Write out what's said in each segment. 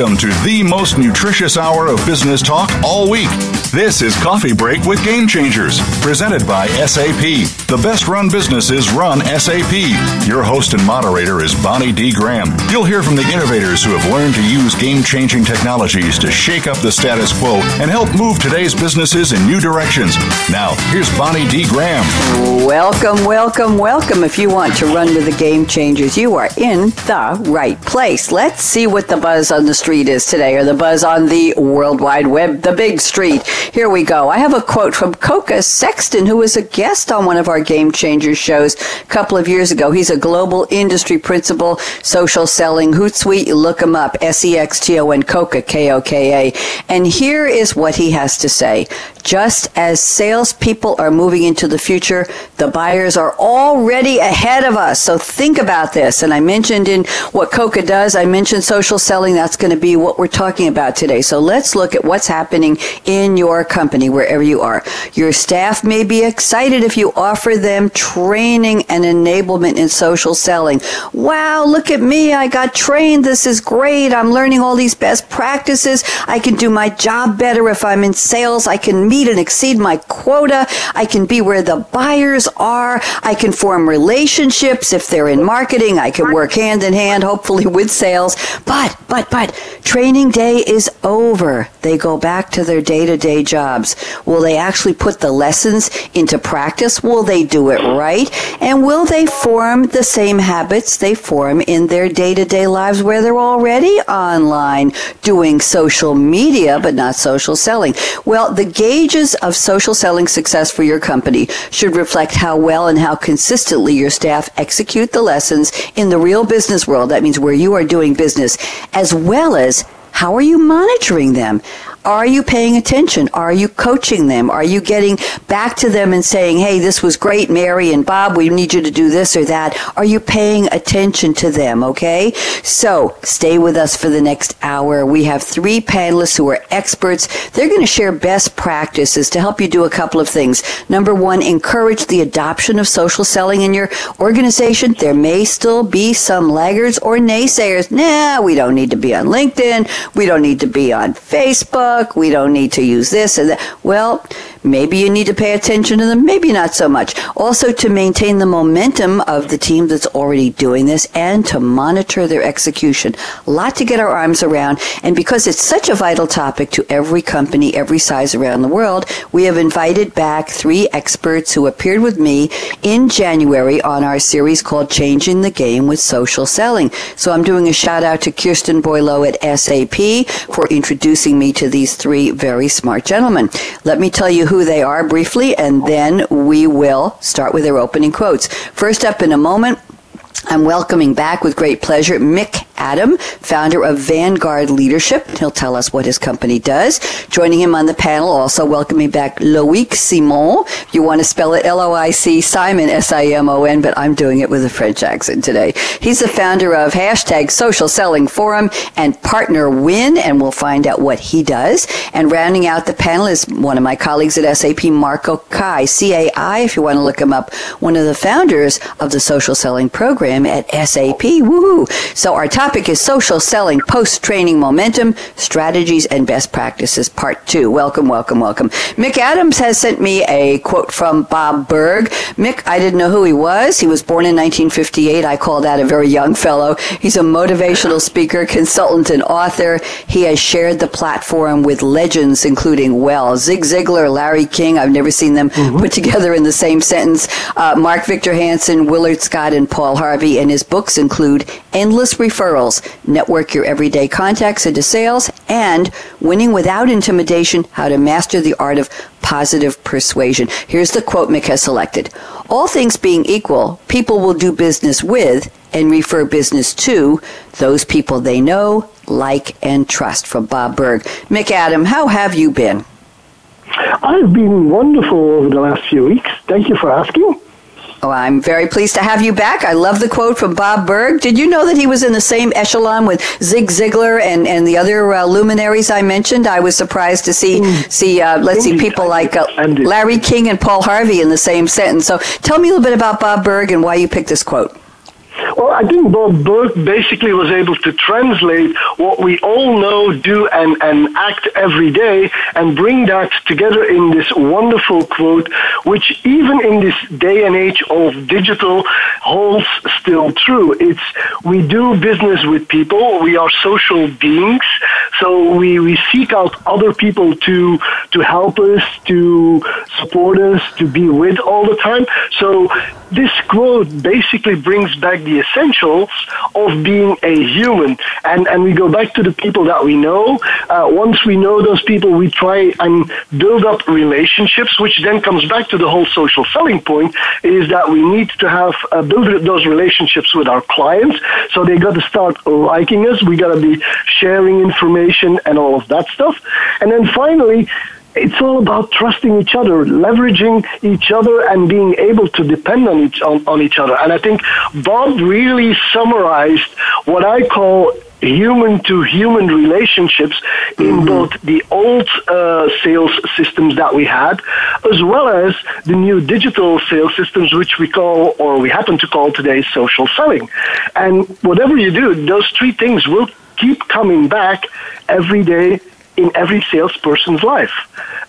Welcome to the most nutritious hour of business talk all week. This is Coffee Break with Game Changers, presented by SAP. The best run businesses run SAP. Your host and moderator is Bonnie D. Graham. You'll hear from the innovators who have learned to use game changing technologies to shake up the status quo and help move today's businesses in new directions. Now, here's Bonnie D. Graham. Welcome, welcome, welcome. If you want to run with the Game Changers, you are in the right place. Let's see what the buzz on the street is today, or the buzz on the World Wide Web, the big street. Here we go. I have a quote from Koka Sexton, who was a guest on one of our Game Changers shows a couple of years ago. He's a global industry principal, social selling, Hootsuite. Look him up, S-E-X-T-O-N, Koka, K-O-K-A. And here is what he has to say. Just as salespeople are moving into the future, the buyers are already ahead of us. So think about this. And I mentioned in what Koka does, I mentioned social selling. That's going to be what we're talking about today. So let's look at what's happening in your company, wherever you are. Your staff may be excited if you offer them training and enablement in social selling. Wow, look at me. I got trained. This is great. I'm learning all these best practices. I can do my job better if I'm in sales. I can meet and exceed my quota. I can be where the buyers are. I can form relationships if they're in marketing. I can work hand in hand, hopefully with sales. But, but, but training day is over. They go back to their day to day jobs. Will they actually put the lessons into practice? Will they do it right? And will they form the same habits they form in their day to day lives where they're already online doing social media, but not social selling? Well, the gauges of social selling success for your company should reflect how well and how consistently your staff execute the lessons in the real business world. That means where you are doing business, as well as how are you monitoring them? Are you paying attention? Are you coaching them? Are you getting back to them and saying, hey, this was great, Mary and Bob, we need you to do this or that? Are you paying attention to them? Okay. So stay with us for the next hour. We have three panelists who are experts. They're going to share best practices to help you do a couple of things. Number one, encourage the adoption of social selling in your organization. There may still be some laggards or naysayers. Nah, we don't need to be on LinkedIn. We don't need to be on Facebook. We don't need to use this and that. Well, maybe you need to pay attention to them. Maybe not so much. Also to maintain the momentum of the team that's already doing this and to monitor their execution. A lot to get our arms around. And because it's such a vital topic to every company, every size around the world, we have invited back three experts who appeared with me in January on our series called Changing the Game with Social Selling. So I'm doing a shout out to Kirsten Boileau at SAP for introducing me to these three very smart gentlemen. Let me tell you who they are briefly, and then we will start with their opening quotes. First up in a moment, I'm welcoming back with great pleasure Mic Adam, founder of Vanguard Leadership. He'll tell us what his company does. Joining him on the panel, also welcoming back Loic Simon. You want to spell it L-O-I-C, Simon, S-I-M-O-N, but I'm doing it with a French accent today. He's the founder of hashtag Social Selling Forum and PartnerWin, and we'll find out what he does. And rounding out the panel is one of my colleagues at SAP, Marco Cai, C-A-I, if you want to look him up, one of the founders of the Social Selling Program at SAP. Woohoo! So our topic topic is social selling, post training momentum, strategies, and best practices, part two. Welcome, welcome, welcome. Mic Adams has sent me a quote from Bob Burg. Mic, I didn't know who he was. He was born in 1958. I call that a very young fellow. He's a motivational speaker, consultant, and author. He has shared the platform with legends, including, well, Zig Ziglar, Larry King. I've never seen them mm-hmm. put together in the same sentence. Uh, Mark Victor Hansen, Willard Scott, and Paul Harvey. And his books include Endless Referrals network your everyday contacts into sales, and winning without intimidation, how to master the art of positive persuasion. Here's the quote Mic has selected. All things being equal, people will do business with and refer business to those people they know, like, and trust. From Bob Burg. Mic Adam, how have you been? I've been wonderful over the last few weeks. Thank you for asking. Oh, I'm very pleased to have you back. I love the quote from Bob Burg. Did you know that he was in the same echelon with Zig Ziglar and, and the other uh, luminaries I mentioned? I was surprised to see mm. see uh, let's see people like uh, Larry King and Paul Harvey in the same sentence. So tell me a little bit about Bob Burg and why you picked this quote. Well, I think Bob Burg basically was able to translate what we all know, do, and, and act every day and bring that together in this wonderful quote, which even in this day and age of digital holds still true. It's we do business with people, we are social beings, so we, we seek out other people to to help us, to support us, to be with all the time. So this quote basically brings back the essentials of being a human. And, and we go back to the people that we know. Uh, once we know those people, we try and build up relationships, which then comes back to the whole social selling point, is that we need to have uh, build those relationships with our clients. So they got to start liking us. We got to be sharing information and all of that stuff. And then finally, it's all about trusting each other, leveraging each other, and being able to depend on each on, on each other. And I think Bob really summarized what I call human to human relationships in mm-hmm. both the old uh, sales systems that we had, as well as the new digital sales systems, which we call, or we happen to call today, social selling. And whatever you do, those three things will keep coming back every day in every salesperson's life.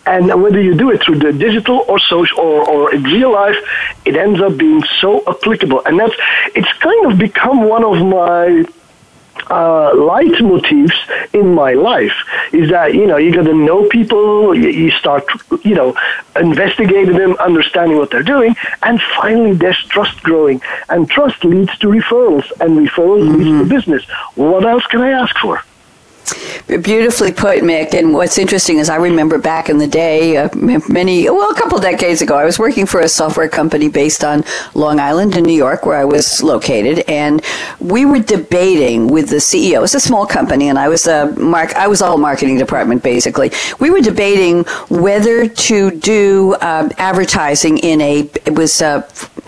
And whether you do it through the digital or social or, or in real life, it ends up being so applicable. And that's it's kind of become one of my uh, leitmotifs in my life is that you know you got to know people you, you, start you know investigating them understanding what they're doing and finally there's trust growing and trust leads to referrals and referrals mm-hmm. leads to mm-hmm. business what else can i ask for Beautifully put, Mic. And what's interesting is I remember back in the day, uh, many, well, a couple decades ago, I was working for a software company based on Long Island in New York, where I was located, and we were debating with the CEO. It's a small company, and I was a mark. I was all marketing department basically. We were debating whether to do uh, advertising in a. It was uh,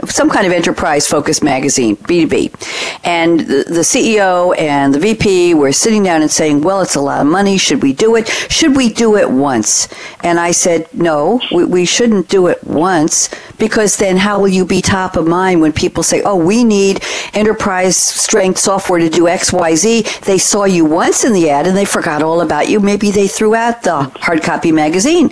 some kind of enterprise focused magazine, B2B. And the, the, CEO and the VP were sitting down and saying, Well, it's a lot of money. Should we do it? Should we do it once? And I said, No, we, we shouldn't do it once because then how will you be top of mind when people say, Oh, we need enterprise strength software to do XYZ? They saw you once in the ad and they forgot all about you. Maybe they threw out the hard copy magazine.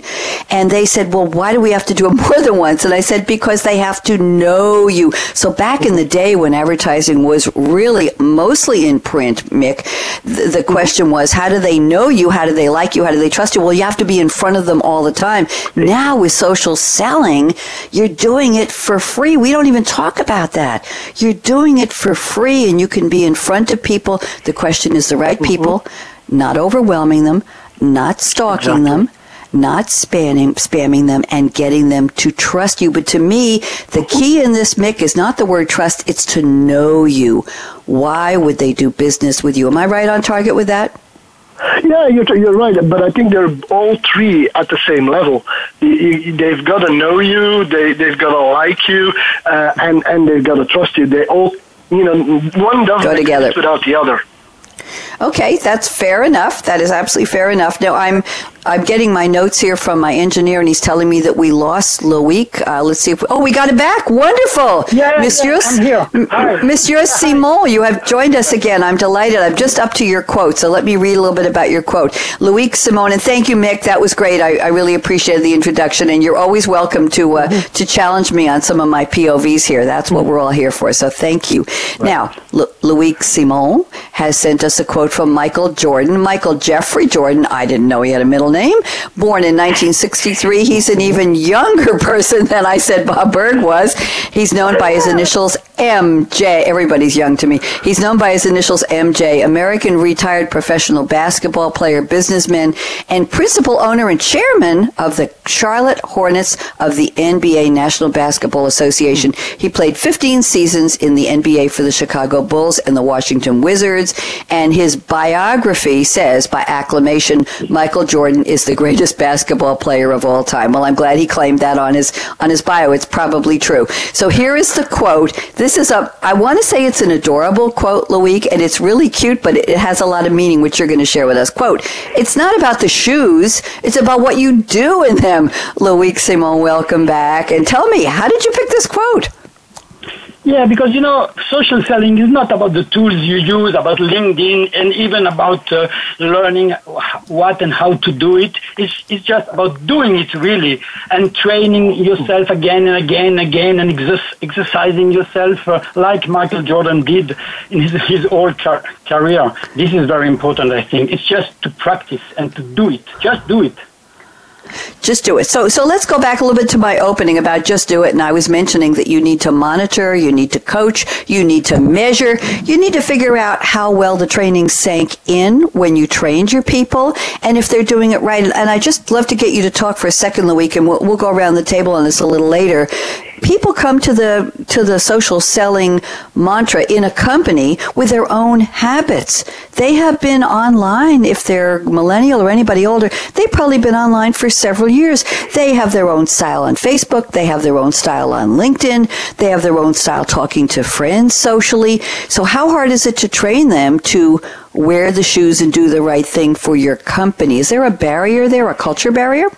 And they said, Well, why do we have to do it more than once? And I said, Because they have to know know you. So back in the day when advertising was really mostly in print, Mic, the, the question was, how do they know you? How do they like you? How do they trust you? Well, you have to be in front of them all the time. Now with social selling, you're doing it for free. We don't even talk about that. You're doing it for free and you can be in front of people. The question is the right mm-hmm. people, not overwhelming them, not stalking exactly. them not spamming, spamming them and getting them to trust you. But to me, the key in this, Mic, is not the word trust, it's to know you. Why would they do business with you? Am I right on target with that? Yeah, you're, you're right, but I think they're all three at the same level. They've got to know you, they, they've got to like you, uh, and, and they've got to trust you. They all, you know, one doesn't go together without the other. Okay, that's fair enough. That is absolutely fair enough. Now, I'm I'm getting my notes here from my engineer, and he's telling me that we lost Loic. Uh, let's see if we, oh, we got it back. Wonderful, yeah, Monsieur, yeah, I'm here. Hi. Monsieur Simon, you have joined us again. I'm delighted. I'm just up to your quote, so let me read a little bit about your quote. Loic Simon, and thank you, Mic. That was great. I, I really appreciated the introduction, and you're always welcome to uh, mm-hmm. to challenge me on some of my POVs here. That's what mm-hmm. we're all here for. So thank you. Right. Now, L- Loic Simon has sent us a quote from Michael Jordan. Michael Jeffrey Jordan. I didn't know he had a middle name. Born in 1963, he's an even younger person than I said Bob Burg was. He's known by his initials MJ. Everybody's young to me. He's known by his initials MJ, American retired professional basketball player, businessman, and principal owner and chairman of the Charlotte Hornets of the NBA National Basketball Association. He played 15 seasons in the NBA for the Chicago Bulls and the Washington Wizards, and his biography says, by acclamation, Michael Jordan is the greatest basketball player of all time. Well, I'm glad he claimed that on his on his bio. It's probably true. So here is the quote. This is a I want to say it's an adorable quote, Loic, and it's really cute, but it has a lot of meaning, which you're going to share with us. Quote: It's not about the shoes; it's about what you do in them. Loic Simon, welcome back, and tell me, how did you pick this quote? Yeah, because you know, social selling is not about the tools you use, about LinkedIn, and even about uh, learning what and how to do it. It's, it's just about doing it really and training yourself again and again and again and exer- exercising yourself uh, like Michael Jordan did in his, his whole car- career. This is very important, I think. It's just to practice and to do it. Just do it. Just do it. So, so let's go back a little bit to my opening about just do it. And I was mentioning that you need to monitor, you need to coach, you need to measure, you need to figure out how well the training sank in when you trained your people and if they're doing it right. And I just love to get you to talk for a second, Loic, and we'll, we'll go around the table on this a little later people come to the to the social selling mantra in a company with their own habits. They have been online if they're millennial or anybody older, they've probably been online for several years. They have their own style on Facebook, they have their own style on LinkedIn, they have their own style talking to friends socially. So how hard is it to train them to wear the shoes and do the right thing for your company? Is there a barrier there, a culture barrier?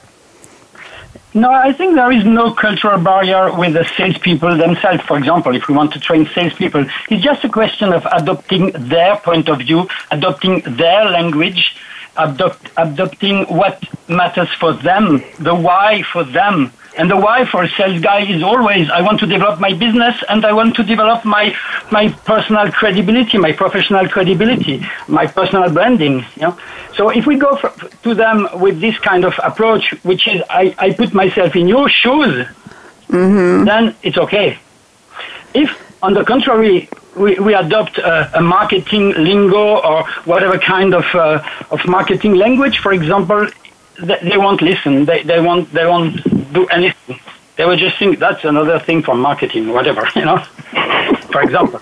No, I think there is no cultural barrier with the salespeople themselves. For example, if we want to train salespeople, it's just a question of adopting their point of view, adopting their language, adopt, adopting what matters for them, the why for them. And the why for a sales guy is always, I want to develop my business and I want to develop my, my personal credibility, my professional credibility, my personal branding, you know. So if we go for, to them with this kind of approach, which is I, I put myself in your shoes, mm-hmm. then it's okay. If, on the contrary, we, we adopt a, a marketing lingo or whatever kind of, uh, of marketing language, for example, they, won't listen. They, they, won't, they won't do anything. They will just think that's another thing from marketing, whatever, you know, for example.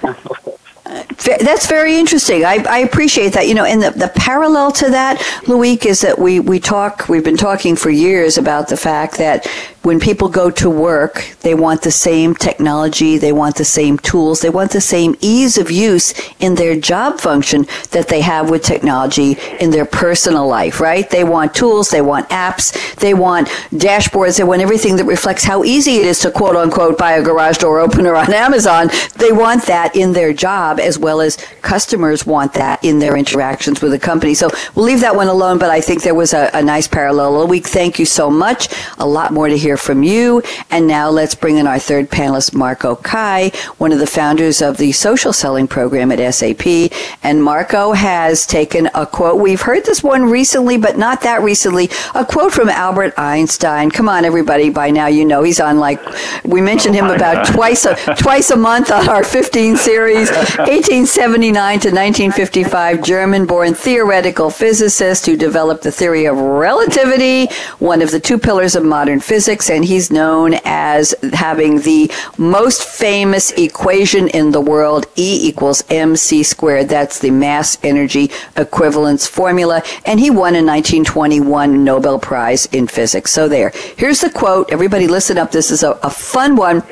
That's very interesting. I, I, appreciate that. You know, and the, the parallel to that, Loic, is that we, we talk, we've been talking for years about the fact that when people go to work, they want the same technology, they want the same tools, they want the same ease of use in their job function that they have with technology in their personal life, right? They want tools, they want apps, they want dashboards, they want everything that reflects how easy it is to quote unquote buy a garage door opener on Amazon. They want that in their job as well as customers want that in their interactions with the company. So we'll leave that one alone, but I think there was a, a nice parallel. Loic, thank you so much. A lot more to hear hear from you. And now let's bring in our third panelist, Marco Cai, one of the founders of the social selling program at SAP. And Marco has taken a quote. We've heard this one recently, but not that recently. A quote from Albert Einstein. Come on, everybody. By now, you know he's on like, we mentioned him oh, about twice a, twice a month on our 15 series. 1879 to 1955, German born theoretical physicist who developed the theory of relativity, one of the two pillars of modern physics and he's known as having the most famous equation in the world, E equals mc squared. That's the mass energy equivalence formula. And he won a 1921 Nobel Prize in physics. So there. Here's the quote. Everybody listen up. This is a, a fun one.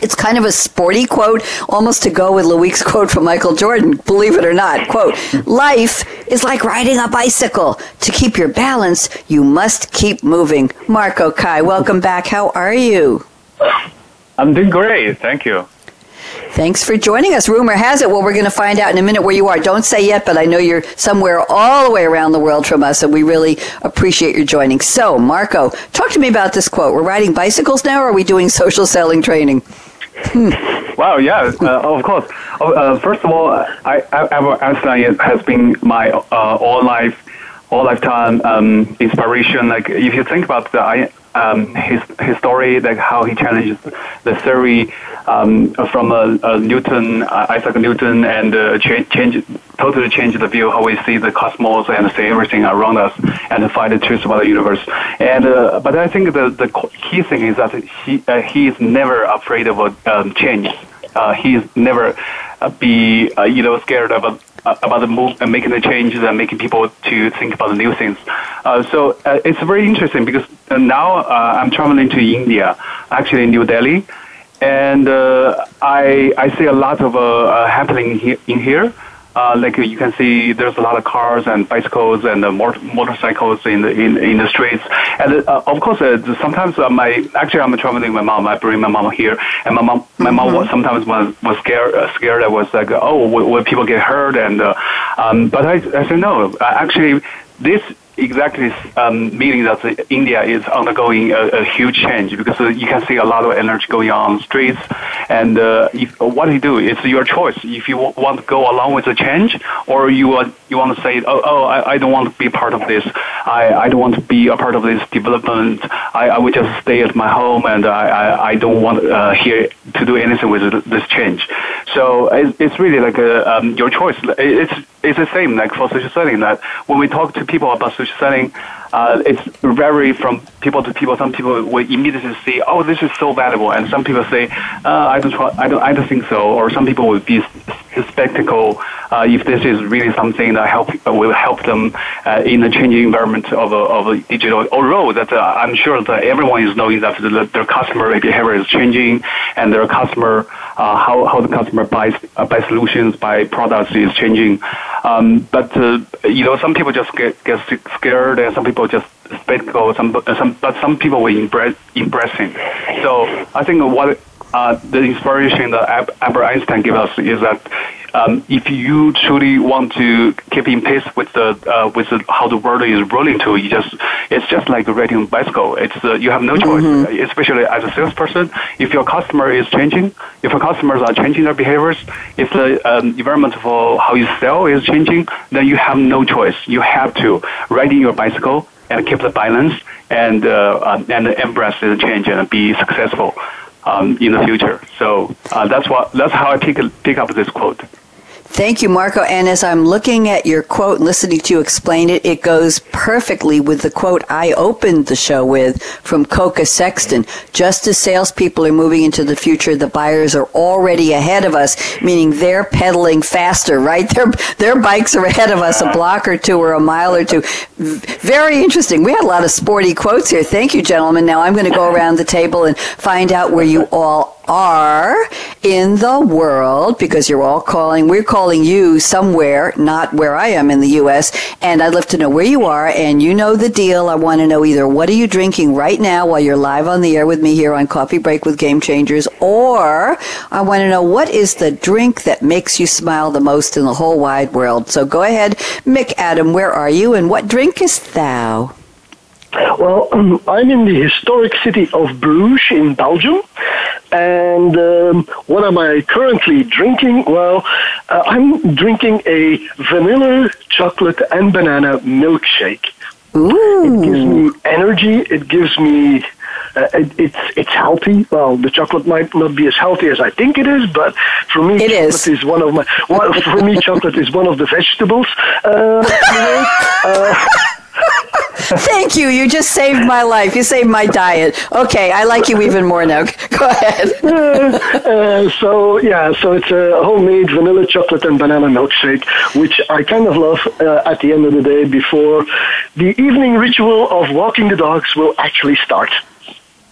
It's kind of a sporty quote, almost to go with Loic's quote from Michael Jordan, believe it or not. Quote, life is like riding a bicycle. To keep your balance, you must keep moving. Marco Cai, welcome back. How are you? I'm doing great. Thank you. Thanks for joining us. Rumor has it, well, we're going to find out in a minute where you are. Don't say yet, but I know you're somewhere all the way around the world from us, and we really appreciate your joining. So, Marco, talk to me about this quote. We're riding bicycles now, or are we doing social selling training? Hmm. Wow, yeah, uh, of course. Oh, uh, first of all, I, Albert Einstein has been my uh, all life, all lifetime um, inspiration. Like if you think about the um, his his story, like how he challenges the theory um, from uh, uh, Newton, uh, Isaac Newton, and uh, change, change totally change the view how we see the cosmos and see everything around us, and find the truth about the universe. And uh, but I think the the key thing is that he uh, he is never afraid of um, change. Uh, he's never be uh, you know scared about uh, about the move and making the changes and making people to think about the new things. Uh, so uh, it's very interesting because uh, now uh, I'm traveling to India, actually in New Delhi, and uh, I I see a lot of uh, uh, happening here, in here. Uh, like you can see, there's a lot of cars and bicycles and uh, motor- motorcycles in the in, in the streets. And uh, of course, uh, sometimes uh, my actually I'm traveling with my mom. I bring my mom here, and my mom my mm-hmm. mom was, sometimes was was scared uh, scared. I was like, oh, will, will people get hurt? And uh, um, but I I said no. Actually, this exactly um, meaning that India is undergoing a, a, huge change because you can see a lot of energy going on streets. And uh, if, what you do, it's your choice. If you want to go along with the change, or you want you want to say, oh, oh I, I don't want to be part of this. I, I don't want to be a part of this development. I, I would just stay at my home, and I, I, I don't want uh, here to do anything with this change. So it's, it's really like a, um, your choice. It's it's the same like for social selling that when we talk to people about social selling, uh, it's vary from people to people. Some people will immediately say, "Oh, this is so valuable," and some people say, uh, "I don't, I don't, I don't think so." Or some people will be skeptical uh, if this is really something that help will help them uh, in the changing environment of a, of a digital. Although that uh, I'm sure that everyone is knowing that the, their customer behavior is changing, and their customer uh, how how the customer buys buy solutions, buy products is changing. Um, but you know, some people just get get scared, and some people people just spectacle. Some, some, but some people were impress, impressing. So I think what uh, the inspiration that Albert Einstein gave us is that um, if you truly want to keep in pace with the uh, with the, how the world is rolling to, you just it's just like riding a bicycle. It's uh, you have no choice, mm-hmm. especially as a salesperson. If your customer is changing, if your customers are changing their behaviors, if the um, environment for how you sell is changing, then you have no choice. You have to riding your bicycle and keep the balance and uh, um, and embrace the change and be successful um, in the future. So uh, that's what that's how I pick pick up this quote. Thank you, Marco. And as I'm looking at your quote listening to you explain it, it goes perfectly with the quote I opened the show with from Koka Sexton. Just as salespeople are moving into the future, the buyers are already ahead of us, meaning they're pedaling faster, right? Their, their bikes are ahead of us a block or two or a mile or two. Very interesting. We had a lot of sporty quotes here. Thank you, gentlemen. Now I'm going to go around the table and find out where you all are in the world because you're all calling, we're calling you somewhere, not where I am in the U.S. And I'd love to know where you are and you know the deal. I want to know either what are you drinking right now while you're live on the air with me here on Coffee Break with Game Changers or I want to know what is the drink that makes you smile the most in the whole wide world. So go ahead, Mic Adam, where are you and what drink is thou? Well, I'm in the historic city of Bruges in Belgium. And um, what am I currently drinking? Well, uh, I'm drinking a vanilla chocolate and banana milkshake. Ooh. It gives me energy. It gives me. Uh, it, it's it's healthy. Well, the chocolate might not be as healthy as I think it is, but for me, it chocolate is. is one of my. Well, for me, chocolate is one of the vegetables. Uh, uh Thank you. You just saved my life. You saved my diet. Okay, I like you even more now. Go ahead. Uh, so yeah, so it's a homemade vanilla chocolate and banana milkshake, which I kind of love uh, at the end of the day before the evening ritual of walking the dogs will actually start.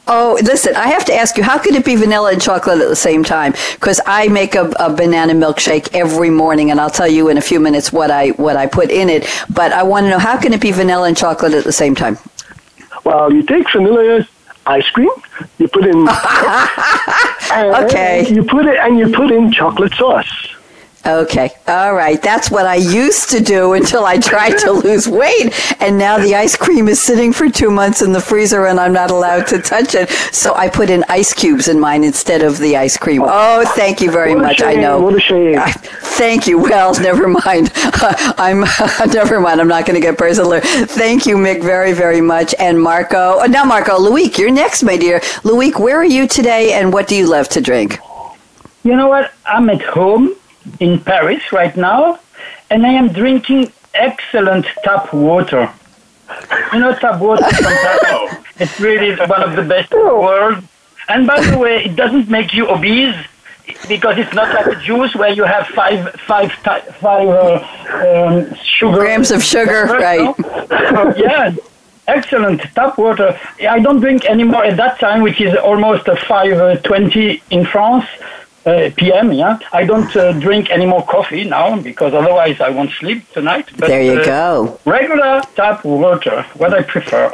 Oh, listen, I have to ask you, how could it be vanilla and chocolate at the same time? Because I make a, a, banana milkshake every morning, and I'll tell you in a few minutes what I what I put in it. But I want to know, how can it be vanilla and chocolate at the same time? Well, you take vanilla ice cream, you put in, okay, you put it, and you put in chocolate sauce. Okay. All right. That's what I used to do until I tried to lose weight. And now the ice cream is sitting for two months in the freezer and I'm not allowed to touch it. So I put in ice cubes in mine instead of the ice cream. Oh, oh thank you very much. I know. What a shame. thank you. Well, never mind. I'm, never mind. I'm not going to get personal. Thank you, Mic, very, very much. And Marco. Oh, now, Marco, Loic, you're next, my dear. Loic, where are you today and what do you love to drink? You know what? I'm at home in Paris right now, and I am drinking excellent tap water. You know, tap water it's really one of the best in the world. And by the way, it doesn't make you obese because it's not like a juice where you have five, five, five uh, um, sugar grams of sugar, right? So, yeah, excellent tap water. I don't drink anymore at that time, which is almost a five uh, twenty in France uh, p.m. Yeah, I don't uh, drink any more coffee now because otherwise I won't sleep tonight. But, there you uh, go. Regular tap water, what I prefer.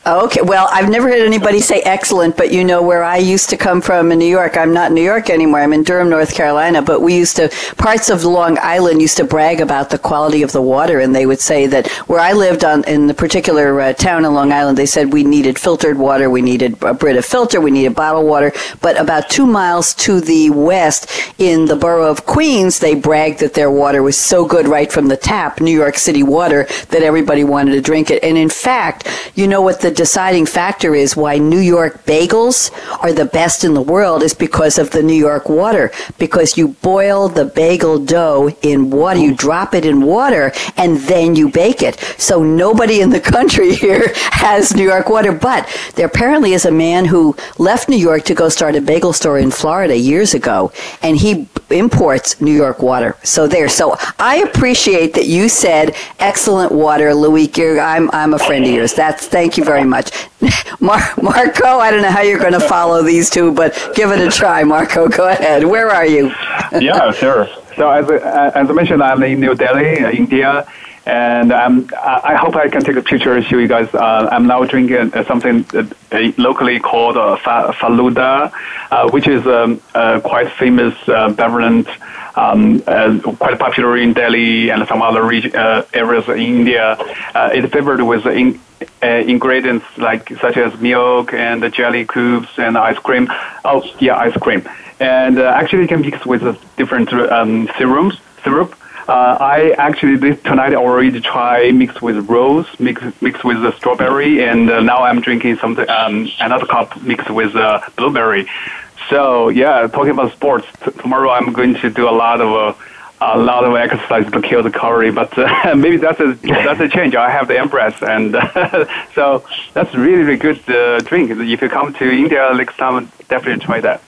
okay, well, I've never heard anybody say excellent, but you know where I used to come from in New York. I'm not in New York anymore. I'm in Durham, North Carolina. But we used to parts of Long Island used to brag about the quality of the water, and they would say that where I lived on in the particular uh, town in Long Island, they said we needed filtered water, we needed a Brita filter, we needed bottled water. But about two miles to the west in the borough of Queens, they bragged that their water was so good right from the tap, New York City water, that everybody wanted to drink it. And in fact, you know what the deciding factor is why New York bagels are the best in the world is because of the New York water. Because you boil the bagel dough in water, you drop it in water, and then you bake it. So nobody in the country here has New York water. But there apparently is a man who left New York to go start a bagel store in Florida years ago ago, and he imports New York water. So there. So I appreciate that you said excellent water, Louis. I'm I'm a friend of yours. That's thank you very much, Mar- Marco. I don't know how you're going to follow these two, but give it a try, Marco. Go ahead. Where are you? yeah, sure. So as uh, as I mentioned, I'm in New Delhi, uh, India. And um, I hope I can take a picture and show you guys. Uh, I'm now drinking uh, something uh, locally called uh, Falooda, uh, which is um, quite famous uh, beverage, um, quite popular in Delhi and some other region, areas in India. it's flavored with in, ingredients like such as milk and jelly cubes and ice cream. Oh, yeah, ice cream. And actually, it can mix with different um, serums, syrup. Uh, I actually this tonight I already try mix with rose, mix mix with the strawberry, and uh, now I'm drinking something um, another cup mixed with uh, blueberry. So yeah, talking about sports, t- tomorrow I'm going to do a lot of. Uh, a lot of exercise to kill the calorie, but uh, maybe that's a that's a change. I have the Empress, and uh, so that's really really good uh, drink. If you come to India next time, definitely try that.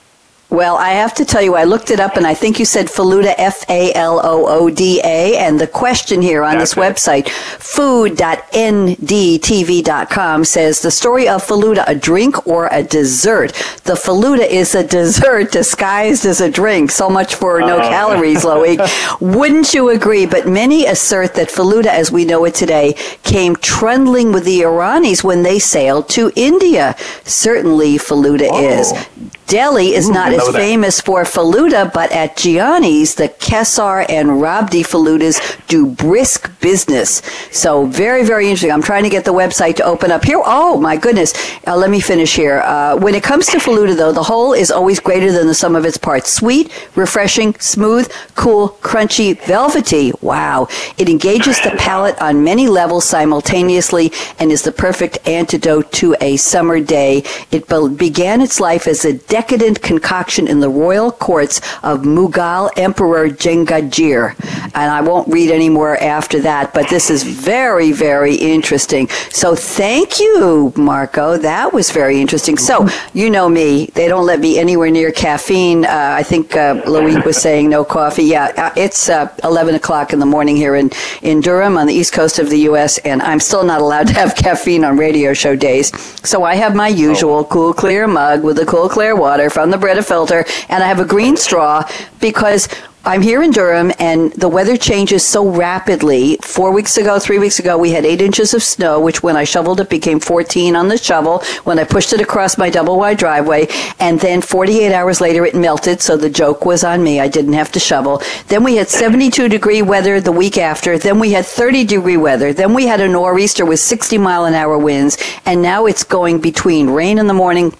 Well, I have to tell you, I looked it up and I think you said Falooda, F A L O O D A. And the question here on That's this it. website, food.ndtv.com, says the story of Falooda, a drink or a dessert. The Falooda is a dessert disguised as a drink. So much for no uh calories, Loic. Wouldn't you agree? But many assert that Falooda, as we know it today, came trundling with the Iranis when they sailed to India. Certainly, Falooda oh. is. Delhi is Ooh, not as famous for Falooda, but at Giani's, the Kesar and Rabdi Faloodas do brisk business. So very, very interesting. I'm trying to get the website to open up here. Oh my goodness. Uh, let me finish here. Uh, when it comes to Falooda, though, the whole is always greater than the sum of its parts. Sweet, refreshing, smooth, cool, crunchy, velvety. Wow. It engages the palate on many levels simultaneously and is the perfect antidote to a summer day. It be- began its life as a decadent concoction in the royal courts of Mughal Emperor Jehangir. And I won't read any more after that, but this is very, very interesting. So thank you, Marco. That was very interesting. So, you know me, they don't let me anywhere near caffeine. Uh, I think uh, Loic was saying no coffee. Yeah, uh, it's uh, 11 o'clock in the morning here in, in Durham on the east coast of the U.S., and I'm still not allowed to have caffeine on radio show days. So I have my usual oh. cool, clear mug with a cool, clear water from the Brita filter, and I have a green straw because I'm here in Durham and the weather changes so rapidly. Four weeks ago, three weeks ago, we had eight inches of snow, which when I shoveled it became 14 on the shovel when I pushed it across my double wide driveway. And then 48 hours later, it melted. So the joke was on me. I didn't have to shovel. Then we had 72 degree weather the week after. Then we had 30 degree weather. Then we had a nor'easter with 60 mile an hour winds. And now it's going between rain in the morning,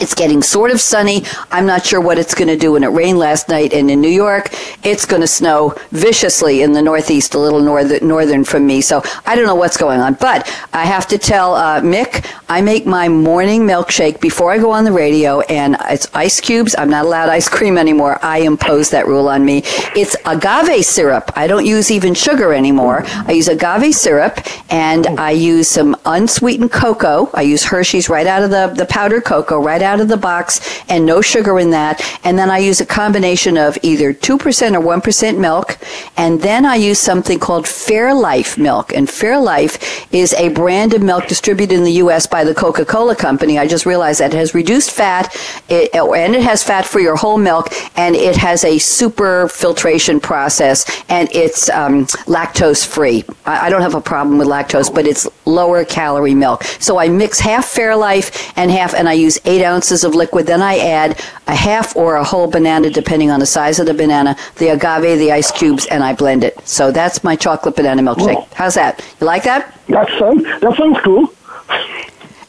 it's getting sort of sunny. I'm not sure what it's going to do when it rained last night. And in New York, it's going to snow viciously in the Northeast, a little northern, northern from me. So I don't know what's going on. But I have to tell uh, Mic, I make my morning milkshake before I go on the radio, and it's ice cubes. I'm not allowed ice cream anymore. I impose that rule on me. It's agave syrup. I don't use even sugar anymore. I use agave syrup, and I use some unsweetened cocoa. I use Hershey's right out of the, the powdered cocoa, right right out of the box and no sugar in that. And then I use a combination of either 2% or 1% milk. And then I use something called Fairlife milk. And Fairlife is a brand of milk distributed in the U.S. by the Coca-Cola company. I just realized that it has reduced fat it, and it has fat for your whole milk and it has a super filtration process and it's um, lactose free. I, I don't have a problem with lactose, but it's lower calorie milk. So I mix half Fairlife and half, and I use eight ounces of liquid. Then I add a half or a whole banana, depending on the size of the banana, the agave, the ice cubes, and I blend it. So that's my chocolate banana milkshake. How's that? You like that? That sounds that sounds cool.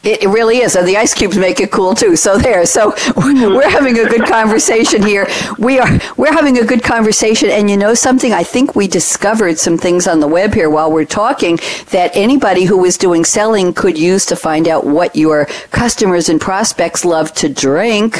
It, really is. And the ice cubes make it cool too. So there. So we're having a good conversation here. We are, we're having a good conversation. And you know something? I think we discovered some things on the web here while we're talking that anybody who is doing selling could use to find out what your customers and prospects love to drink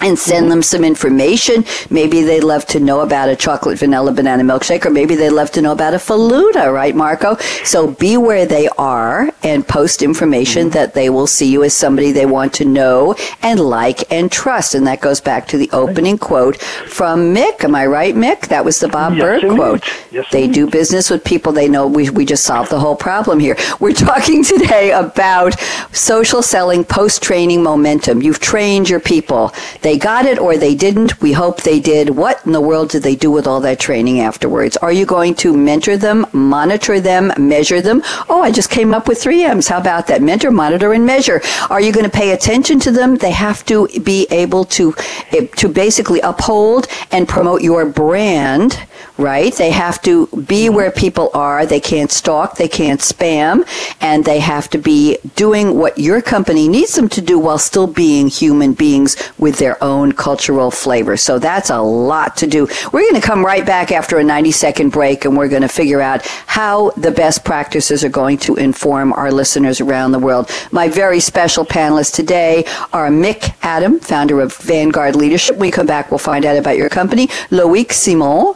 and send them some information. Maybe they'd love to know about a chocolate vanilla banana milkshake, or maybe they'd love to know about a Falooda, right, Marco? So be where they are and post information that they will see you as somebody they want to know and like and trust. And that goes back to the opening quote from Mic. Am I right, Mic? That was the Bob yes, indeed. quote. Yes, they indeed. do business with people they know. We, we just solved the whole problem here. We're talking today about social selling post training momentum. You've trained your people. They got it or they didn't. We hope they did. What in the world did they do with all that training afterwards? Are you going to mentor them, monitor them, measure them? Oh, I just came up with three M's. How about that? Mentor, monitor, and measure. Are you going to pay attention to them? They have to be able to, eh, to basically uphold and promote your brand right? They have to be where people are. They can't stalk, they can't spam, and they have to be doing what your company needs them to do while still being human beings with their own cultural flavor. So that's a lot to do. We're going to come right back after a 90 second break and we're going to figure out how the best practices are going to inform our listeners around the world. My very special panelists today are Mic Adam, founder of Vanguard Leadership. When we come back, we'll find out about your company. Loic Simon,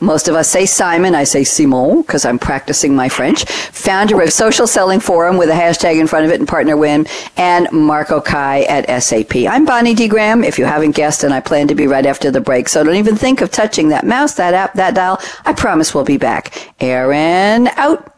most of us say Simon. I say Simon because I'm practicing my French. Founder of Social Selling Forum with a hashtag in front of it and PartnerWin, and Marco Cai at SAP. I'm Bonnie D. Graham. If you haven't guessed, and I plan to be right after the break, so don't even think of touching that mouse, that app, that dial. I promise we'll be back. Aaron out.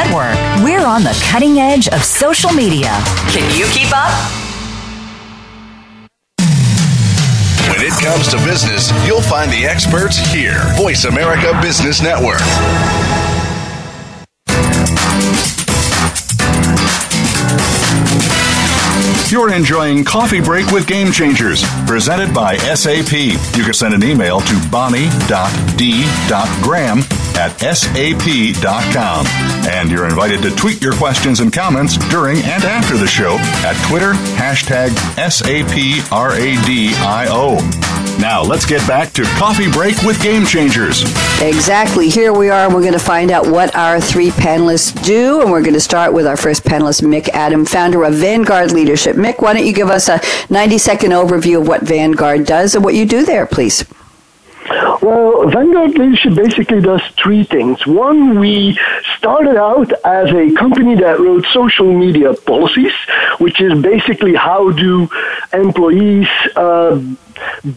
We're on the cutting edge of social media. Can you keep up? When it comes to business, you'll find the experts here. Voice America Business Network. You're enjoying Coffee Break with Game Changers, presented by SAP. You can send an email to bonnie.d.graham at sap.com. And you're invited to tweet your questions and comments during and after the show at Twitter, hashtag SAPRADIO. Now let's get back to Coffee Break with Game Changers. Exactly. Here we are. We're going to find out what our three panelists do. And we're going to start with our first panelist, Mic Adam, founder of Vanguard Leadership. Mic, why don't you give us a 90 second overview of what Vanguard does and what you do there, please? Well, Vanguard Leadership basically does three things. One, we started out as a company that wrote social media policies, which is basically how do employees uh,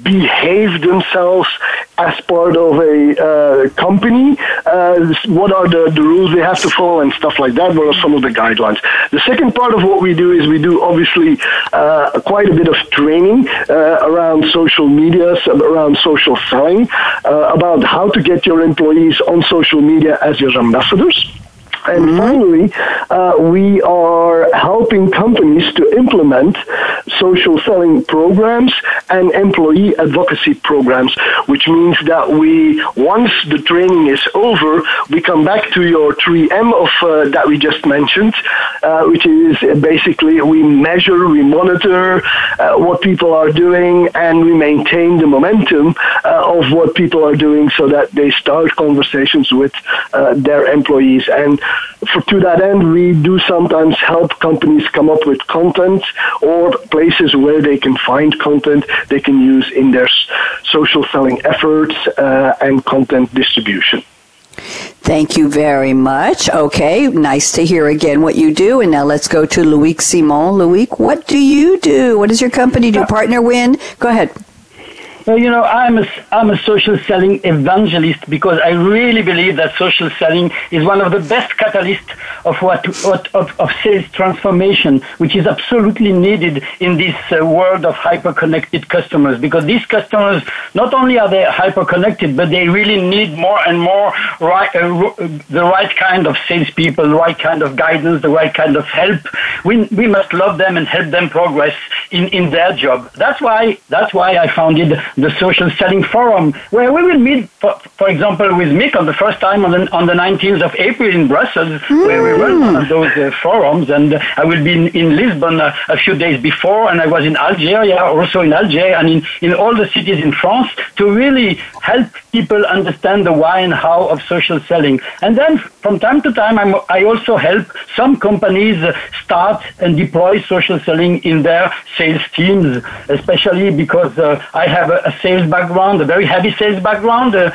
behave themselves as part of a uh, company, uh, what are the, the rules they have to follow and stuff like that, what are some of the guidelines. The second part of what we do is we do obviously uh, quite a bit of training uh, around social media, around social selling, uh, about how to get your employees on social media as your ambassadors. And mm-hmm. finally, uh, we are helping companies to implement social selling programs and employee advocacy programs, which means that we, once the training is over, we come back to your 3M of uh, that we just mentioned, uh, which is basically we measure, we monitor uh, what people are doing, and we maintain the momentum uh, of what people are doing so that they start conversations with uh, their employees. And for, to that end, we do sometimes help companies come up with content or places where they can find content they can use in their social selling efforts uh, and content distribution. Thank you very much. Okay, nice to hear again what you do. And now let's go to Loic Simon. Loic, what do you do? What does your company do? PartnerWin? Go ahead. Well, you know, I'm a, I'm a social selling evangelist because I really believe that social selling is one of the best catalysts of what, what of, of sales transformation, which is absolutely needed in this uh, world of hyper-connected customers. Because these customers, not only are they hyper-connected, but they really need more and more right, uh, the right kind of salespeople, the right kind of guidance, the right kind of help. We, we must love them and help them progress in, in their job. That's why that's why I founded the Social Selling Forum, where we will meet, for, for example, with Mic on the first time on the, on the 19th of April in Brussels, mm. where we run one of those uh, forums. And I will be in, in Lisbon uh, a few days before, and I was in Algeria, also in Alger, and in, in all the cities in France to really help people understand the why and how of social selling. And then from time to time, I'm, i also help some companies uh, start and deploy social selling in their sales teams, especially because uh, I have a, a, sales background, a very heavy sales background, uh,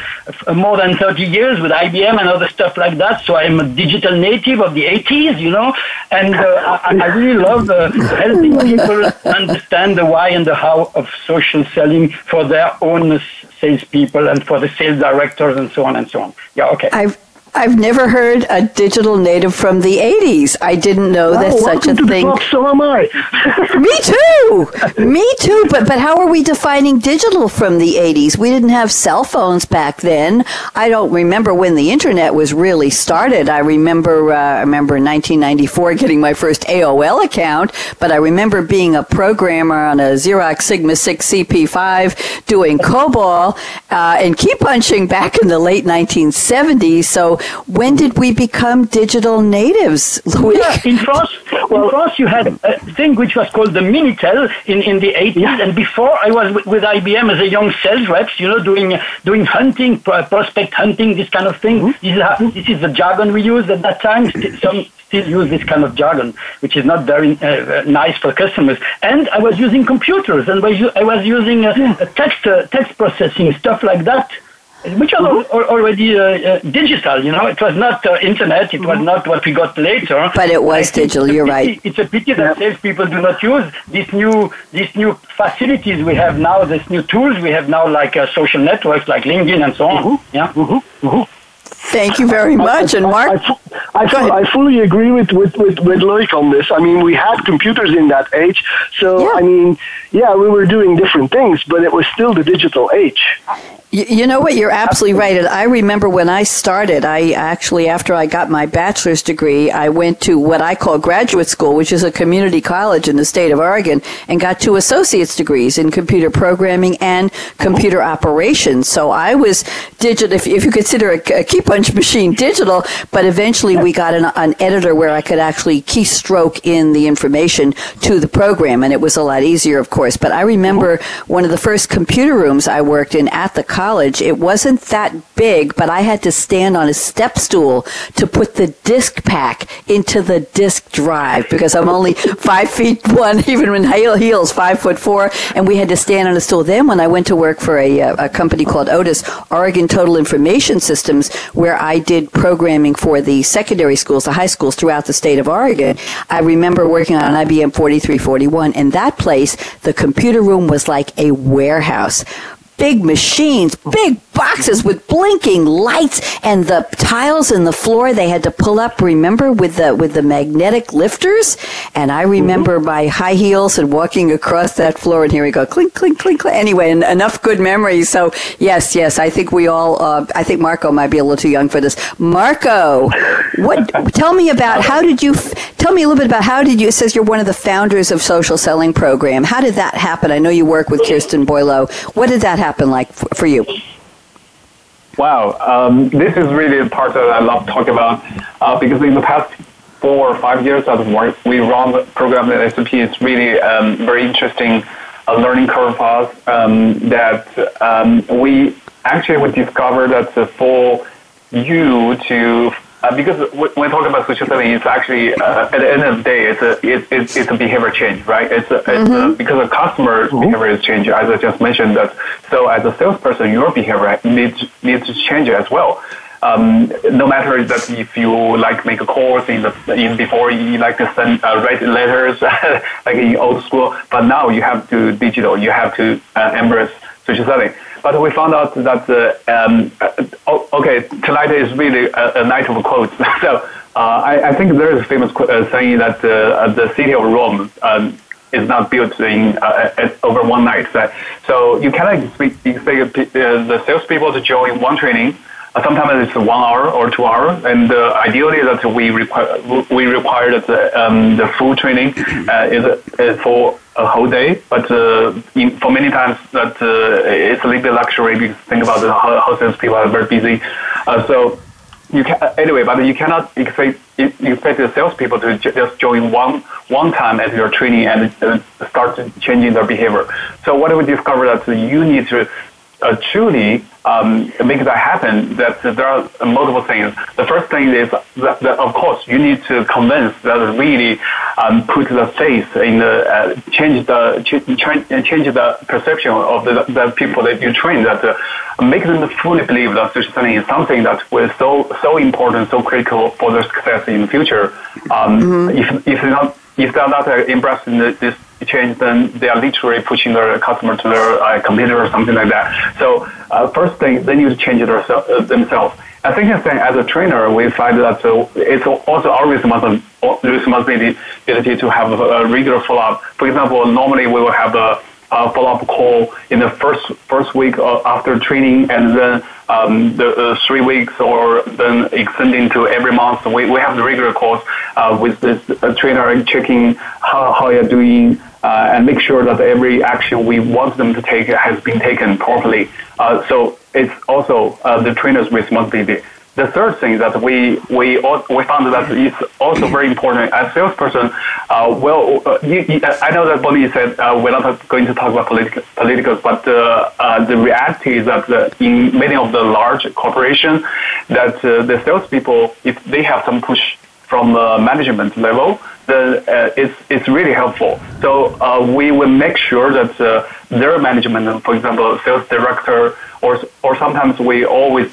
more than 30 years with IBM and other stuff like that. So I'm a digital native of the 80s, you know, and uh, I, I, really love uh, helping people understand the why and the how of social selling for their own salespeople and for the sales directors and so on and so on. Yeah, okay. I've I've never heard a digital native from the 80s. I didn't know that oh, such a thing. Book, so am I. Me too. Me too. But but how are we defining digital from the 80s? We didn't have cell phones back then. I don't remember when the internet was really started. I remember uh, I remember in 1994 getting my first AOL account, but I remember being a programmer on a Xerox Sigma 6 CP5 doing COBOL uh, and key punching back in the late 1970s. So when did we become digital natives, Louis? Yeah, in France, well, in France you had a thing which was called the Minitel in, in the 80s, yeah. and before I was with, with, IBM as a young sales rep, you know, doing doing hunting, prospect hunting, this kind of thing. Mm-hmm. This, is how, this is the jargon we used at that time. Some still use this kind of jargon, which is not very uh, uh, nice for customers. And I was using computers, and I was using uh, text uh, text processing stuff like that which are mm-hmm. already uh, uh, digital. You know, it was not uh, internet. It mm-hmm. was not what we got later. But it was digital. You're pity, right. It's a pity that salespeople do not use these new these new facilities we have now. These new tools we have now, like uh, social networks, like LinkedIn and so on. Mm-hmm. Yeah. Thank you very much. And Mark, I, I, I, I, fully agree with, with, with, with Loic on this. I mean, we had computers in that age. So, yeah. I mean, yeah, we were doing different things, but it was still the digital age. You know what? You're absolutely right. And I remember when I started, I actually, after I got my bachelor's degree, I went to what I call graduate school, which is a community college in the state of Oregon, and got two associate's degrees in computer programming and computer operations. So I was digital, if, if you consider a, a key punch machine digital, but eventually we got an, an editor where I could actually keystroke in the information to the program, and it was a lot easier, of course. But I remember one of the first computer rooms I worked in at the college. It wasn't that big, but I had to stand on a step stool to put the disk pack into the disk drive because I'm only five feet one, even in heels, five foot four, and we had to stand on a stool. Then when I went to work for a, uh, a company called Otis, Oregon Total Information Systems, where I did programming for the secondary schools, the high schools throughout the state of Oregon, I remember working on IBM 4341. In that place, the computer room was like a warehouse big machines, big boxes with blinking lights and the tiles in the floor they had to pull up remember with the with the magnetic lifters? And i remember mm-hmm. my high heels and walking across that floor and here we go clink clink clink clink. Anyway and enough good memories. So yes yes i think we all uh, i think marco might be a little too young for this. Marco what tell me about how did you tell me a little bit about how did you it says you're one of the founders of social selling program. How did that happen? I know you work with kirsten boileau. What did that happen like for, for you Wow, um, this is really a part that I love to talk about uh, because in the past four or five years that we run the program at SAP. It's really um, very interesting uh, learning curve for us um, that um, we actually would discover that the for you to uh, because when we talk about social selling, it's actually uh, at the end of the day, it's a it, it's, it's a behavior change, right? It's, a, it's mm-hmm. a, because the customer mm-hmm. behavior is changing, as I just mentioned. That so as a salesperson, your behavior needs needs to change as well. Um, no matter that if you like make calls in the in before you like to send uh, write letters like in old school, but now you have to digital. You have to uh, embrace social selling. But we found out that uh, um, uh, okay, tonight is really a, a night of quotes. so uh, I, I, think there is a famous uh, saying that uh, the city of Rome um, is not built in uh, over one night. So, so you cannot expect, expect the salespeople to join one training sometimes it's one hour or two hours, and uh, ideally that we require we require that the, um, the full training uh, is, is, for a whole day. But uh, in, for many times that uh, it's a little bit luxury because think about the how, how sales people are very busy. Uh, so you can anyway, but you cannot expect expect the salespeople to just join one one time at your training and start changing their behavior. So what we discovered that you need to truly um, make that happen, that there are multiple things. The first thing is that, that of course, you need to convince that really um, put the faith in the uh, change the ch- change the perception of the, the people that you train. That uh, make them fully believe that social selling is something that was so so important, so critical for their success in the future. Um, mm-hmm. If if not if they're not uh, embracing this change, then they are literally pushing their customer to their uh, computer or something like that. So uh, first thing, they need to change it uh, themselves. I think as a trainer, we find that uh, it's also our responsibility to have a regular follow-up. For example, normally we will have a uh, follow-up call in the first first week after training, and then um, the uh, three weeks, or then extending to every month. We, we have the regular calls uh, with this uh, trainer checking how, how you're doing, uh, and make sure that every action we want them to take has been taken properly. Uh, so it's also the trainer's responsibility the third thing that we we we found that it's also very important as salesperson. Uh, well, uh, you, you, I know that Bonnie said uh, we're not going to talk about political politicals, but uh, uh, the reality is that uh, in many of the large corporations, that the salespeople, if they have some push from the management level, then it's it's really helpful. So we will make sure that their management, for example, sales director, or or sometimes we always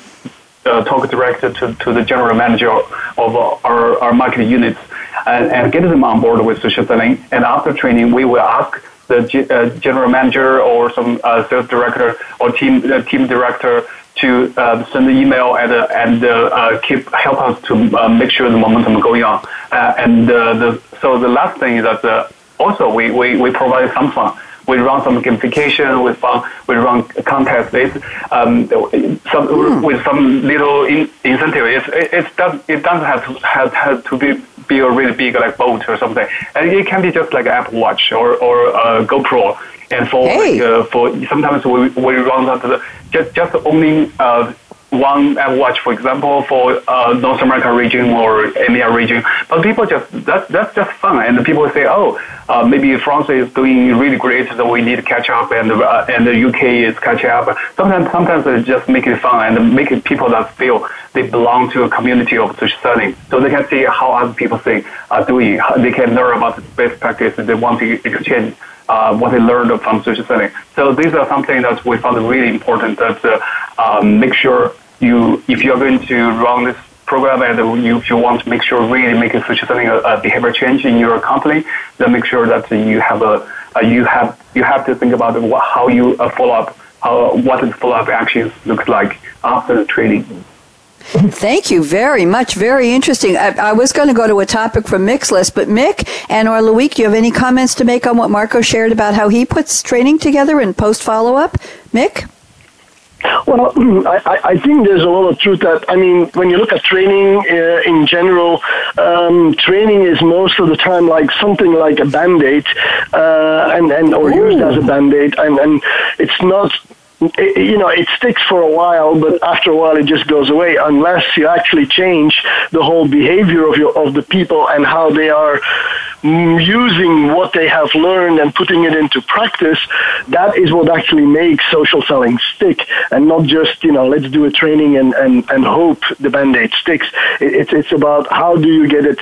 uh, talk directly to, to the general manager of our, our market units and, and get them on board with social selling. And after training, we will ask the uh, general manager or some uh, sales director or team uh, team director to uh, send an email and uh, and uh, keep help us to make sure the momentum going on. and the, so the last thing is that also we, we, we provide some fun we run some gamification, we fun, we run contests um, some, mm. with some little in, incentive. It's, it, it, does, it doesn't have to, have, have to be, be a really big like boat or something. And it can be just like Apple Watch or, or uh, GoPro. And for, hey. like, uh, for sometimes we, we run that just, just only uh, one Apple Watch, for example, for uh, North American region or EMEA region. But people just that's that's just fun, and people say, oh, uh, maybe France is doing really great, so we need to catch up, and uh, and the UK is catching up. Sometimes sometimes it just make it fun and make it people that feel they belong to a community of social selling, so they can see how other people say are doing. They can learn about the best practice. They want to exchange uh, what they learned from social selling. So these are something that we found really important. That uh, um, make sure you, if you are going to run this program and you, if you want to make sure really make a social selling a, a behavior change in your company, then make sure that you have a uh, you have you have to think about how you uh, follow up, how, what the follow up actions look like after the training. Thank you very much. Very interesting. I, I was going to go to a topic from Mic's list, but Mic and or do you have any comments to make on what Marco shared about how he puts training together and post follow up? Mic? Well, I, I think there's a lot of truth that, I mean, when you look at training uh, in general, um, training is most of the time like something like a band-aid, uh, and, and, or Ooh. used as a band-aid, and, and it's not it, you know, it sticks for a while, but after a while it just goes away unless you actually change the whole behavior of your of the people and how they are using what they have learned and putting it into practice. That is what actually makes social selling stick, and not just you know let's do a training and and, and hope the band-aid sticks. It, it's it's about how do you get it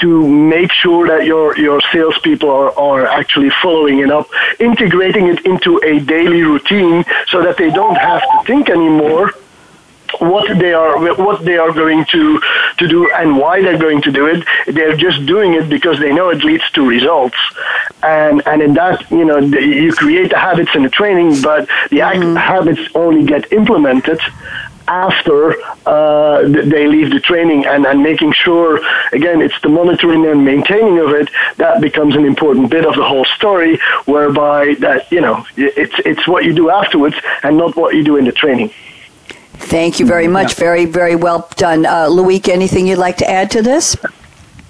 to make sure that your, your salespeople are, are actually following it up, integrating it into a daily routine so that they don't have to think anymore what they are what they are going to to do and why they're going to do it they're just doing it because they know it leads to results and and in that you know you create the habits in the training but the mm-hmm. habits only get implemented after uh, they leave the training and, and making sure, again, it's the monitoring and maintaining of it that becomes an important bit of the whole story, whereby that, you know, it's, it's what you do afterwards and not what you do in the training. Thank you very much. Yeah. Very, very well done. Uh, Loic, anything you'd like to add to this?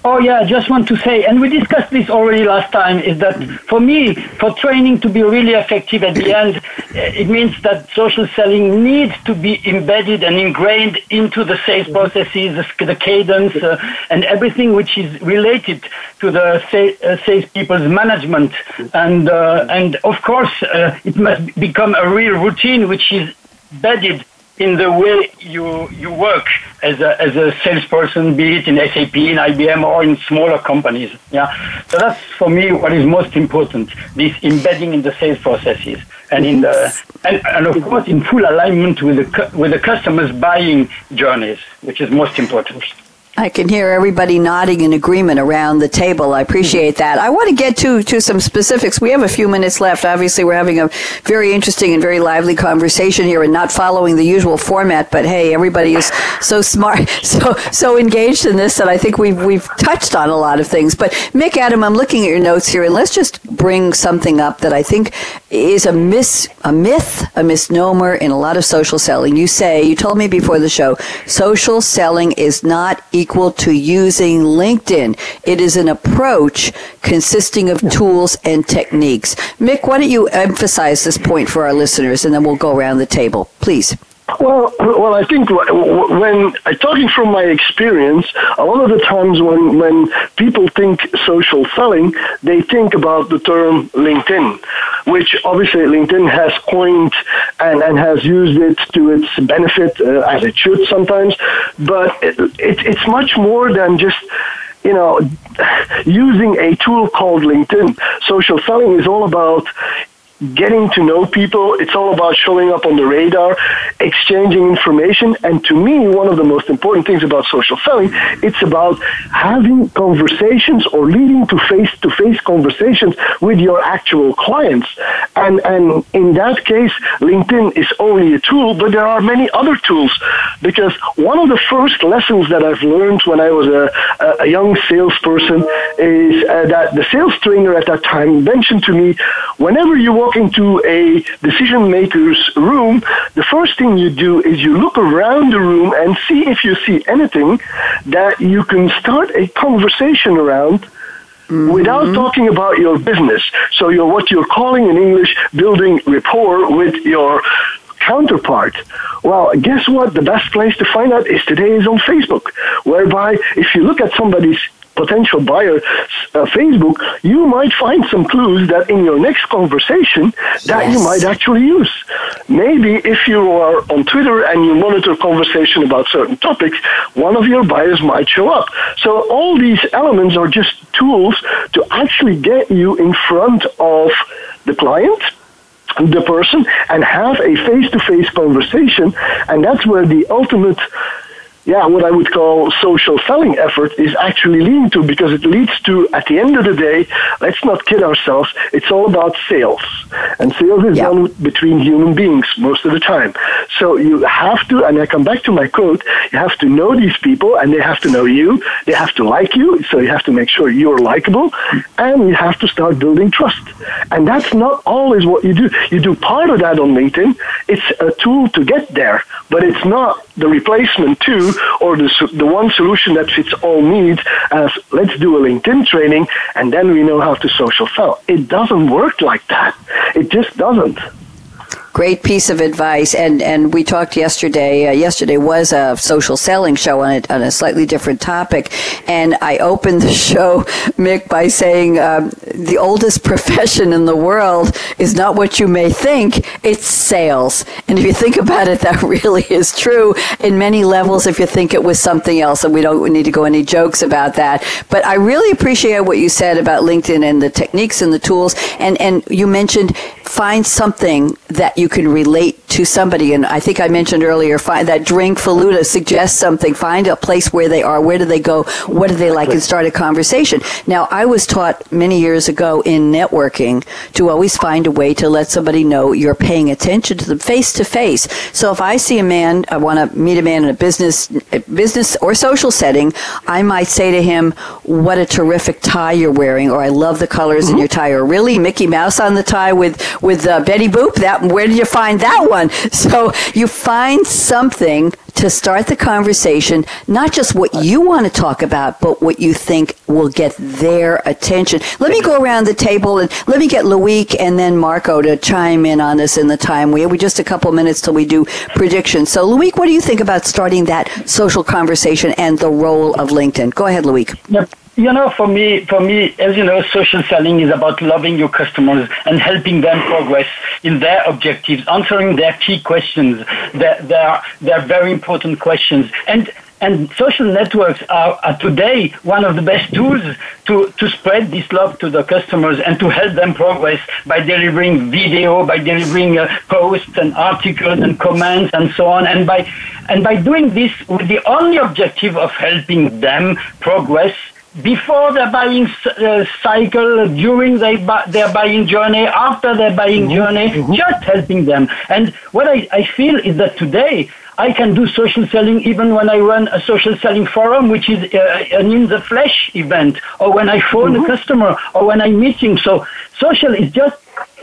Oh yeah, I just want to say, and we discussed this already last time, is that for me, for training to be really effective at the end, it means that social selling needs to be embedded and ingrained into the sales processes, the cadence, uh, and everything which is related to the uh, sales people's management. And, uh, and of course, uh, it must become a real routine which is embedded in the way you you work as a as a salesperson, be it in SAP, in IBM, or in smaller companies. Yeah, so that's for me what is most important: this embedding in the sales processes and in the and, and of course in full alignment with the with the customers' buying journeys, which is most important. I can hear everybody nodding in agreement around the table. I appreciate that. I want to get to, to some specifics. We have a few minutes left. Obviously, we're having a very interesting and very lively conversation here and not following the usual format, but hey, everybody is so smart, so, so engaged in this that I think we've, we've touched on a lot of things. But Mic, Adam, I'm looking at your notes here and let's just bring something up that I think is a mis, a myth, a misnomer in a lot of social selling. You say, you told me before the show, social selling is not to using LinkedIn. It is an approach consisting of tools and techniques. Mic, why don't you emphasize this point for our listeners and then we'll go around the table, please. Well, well, I think when I talking from my experience, a lot of the times when when people think social selling, they think about the term LinkedIn, which obviously LinkedIn has coined and, and has used it to its benefit uh, as it should sometimes, but it, it, it's much more than just you know, using a tool called LinkedIn. Social selling is all about getting to know people. It's all about showing up on the radar, exchanging information. And to me, one of the most important things about social selling, it's about having conversations or leading to face to face conversations with your actual clients. And, and in that case, LinkedIn is only a tool, but there are many other tools because one of the first lessons that I've learned when I was a, a young salesperson is uh, that the sales trainer at that time mentioned to me, whenever you walk walk into a decision maker's room, the first thing you do is you look around the room and see if you see anything that you can start a conversation around Mm-hmm. without talking about your business. So you're what you're calling in English building rapport with your counterpart? Well, guess what? The best place to find out is today is on Facebook, whereby if you look at somebody's potential buyer uh, Facebook, you might find some clues that in your next conversation that yes. you might actually use. Maybe if you are on Twitter and you monitor conversation about certain topics, one of your buyers might show up. So all these elements are just tools to actually get you in front of the client the person and have a face-to-face conversation and that's where the ultimate yeah, what I would call social selling effort is actually leading to because it leads to, at the end of the day, let's not kid ourselves, it's all about sales. And sales is done between human beings most of the time. So you have to, and I come back to my quote, you have to know these people and they have to know you. They have to like you, so you have to make sure you're likable and you have to start building trust. And that's not always what you do. You do part of that on LinkedIn. It's a tool to get there, but it's not the replacement to or the, the one solution that fits all needs as let's do a LinkedIn training and then we know how to social sell. It doesn't work like that. It just doesn't. Great piece of advice, and and we talked yesterday. Uh, yesterday was a social selling show on a, on a slightly different topic, and I opened the show, Mic, by saying um, the oldest profession in the world is not what you may think; it's sales. And if you think about it, that really is true in many levels. If you think it was something else, and we don't need to go any jokes about that. But I really appreciate what you said about LinkedIn and the techniques and the tools, and and you mentioned find something that you can relate to somebody. And I think I mentioned earlier, find that drink Falooda suggests something. Find a place where they are. Where do they go? What do they like? And start a conversation. Now, I was taught many years ago in networking to always find a way to let somebody know you're paying attention to them face to face. So if I see a man, I want to meet a man in a business, business or social setting, I might say to him, "What a terrific tie you're wearing," or "I love the colors mm-hmm. in your tie," or "Really, Mickey Mouse on the tie with with uh, Betty Boop? That where did you find that one? So you find something to start the conversation, not just what you want to talk about, but what you think will get their attention. Let me go around the table and let me get Loic and then Marco to chime in on this in the time. We have just a couple minutes till we do predictions. So, Loic, what do you think about starting that social conversation and the role of LinkedIn? Go ahead, Loic. Yep you know, for me, for me, as you know, social selling is about loving your customers and helping them progress in their objectives, answering their key questions, their, their, their very important questions. And, and social networks are, are, today one of the best tools to, to spread this love to the customers and to help them progress by delivering video, by delivering uh, posts and articles and comments and so on. And by, and by doing this with the only objective of helping them progress before their buying uh, cycle, during their, their buying journey, after their buying mm-hmm. journey, mm-hmm. just helping them. And what I, I feel is that today I can do social selling even when I run a social selling forum, which is uh, an in the flesh event, or when I phone mm-hmm. a customer, or when I'm meeting. So social is just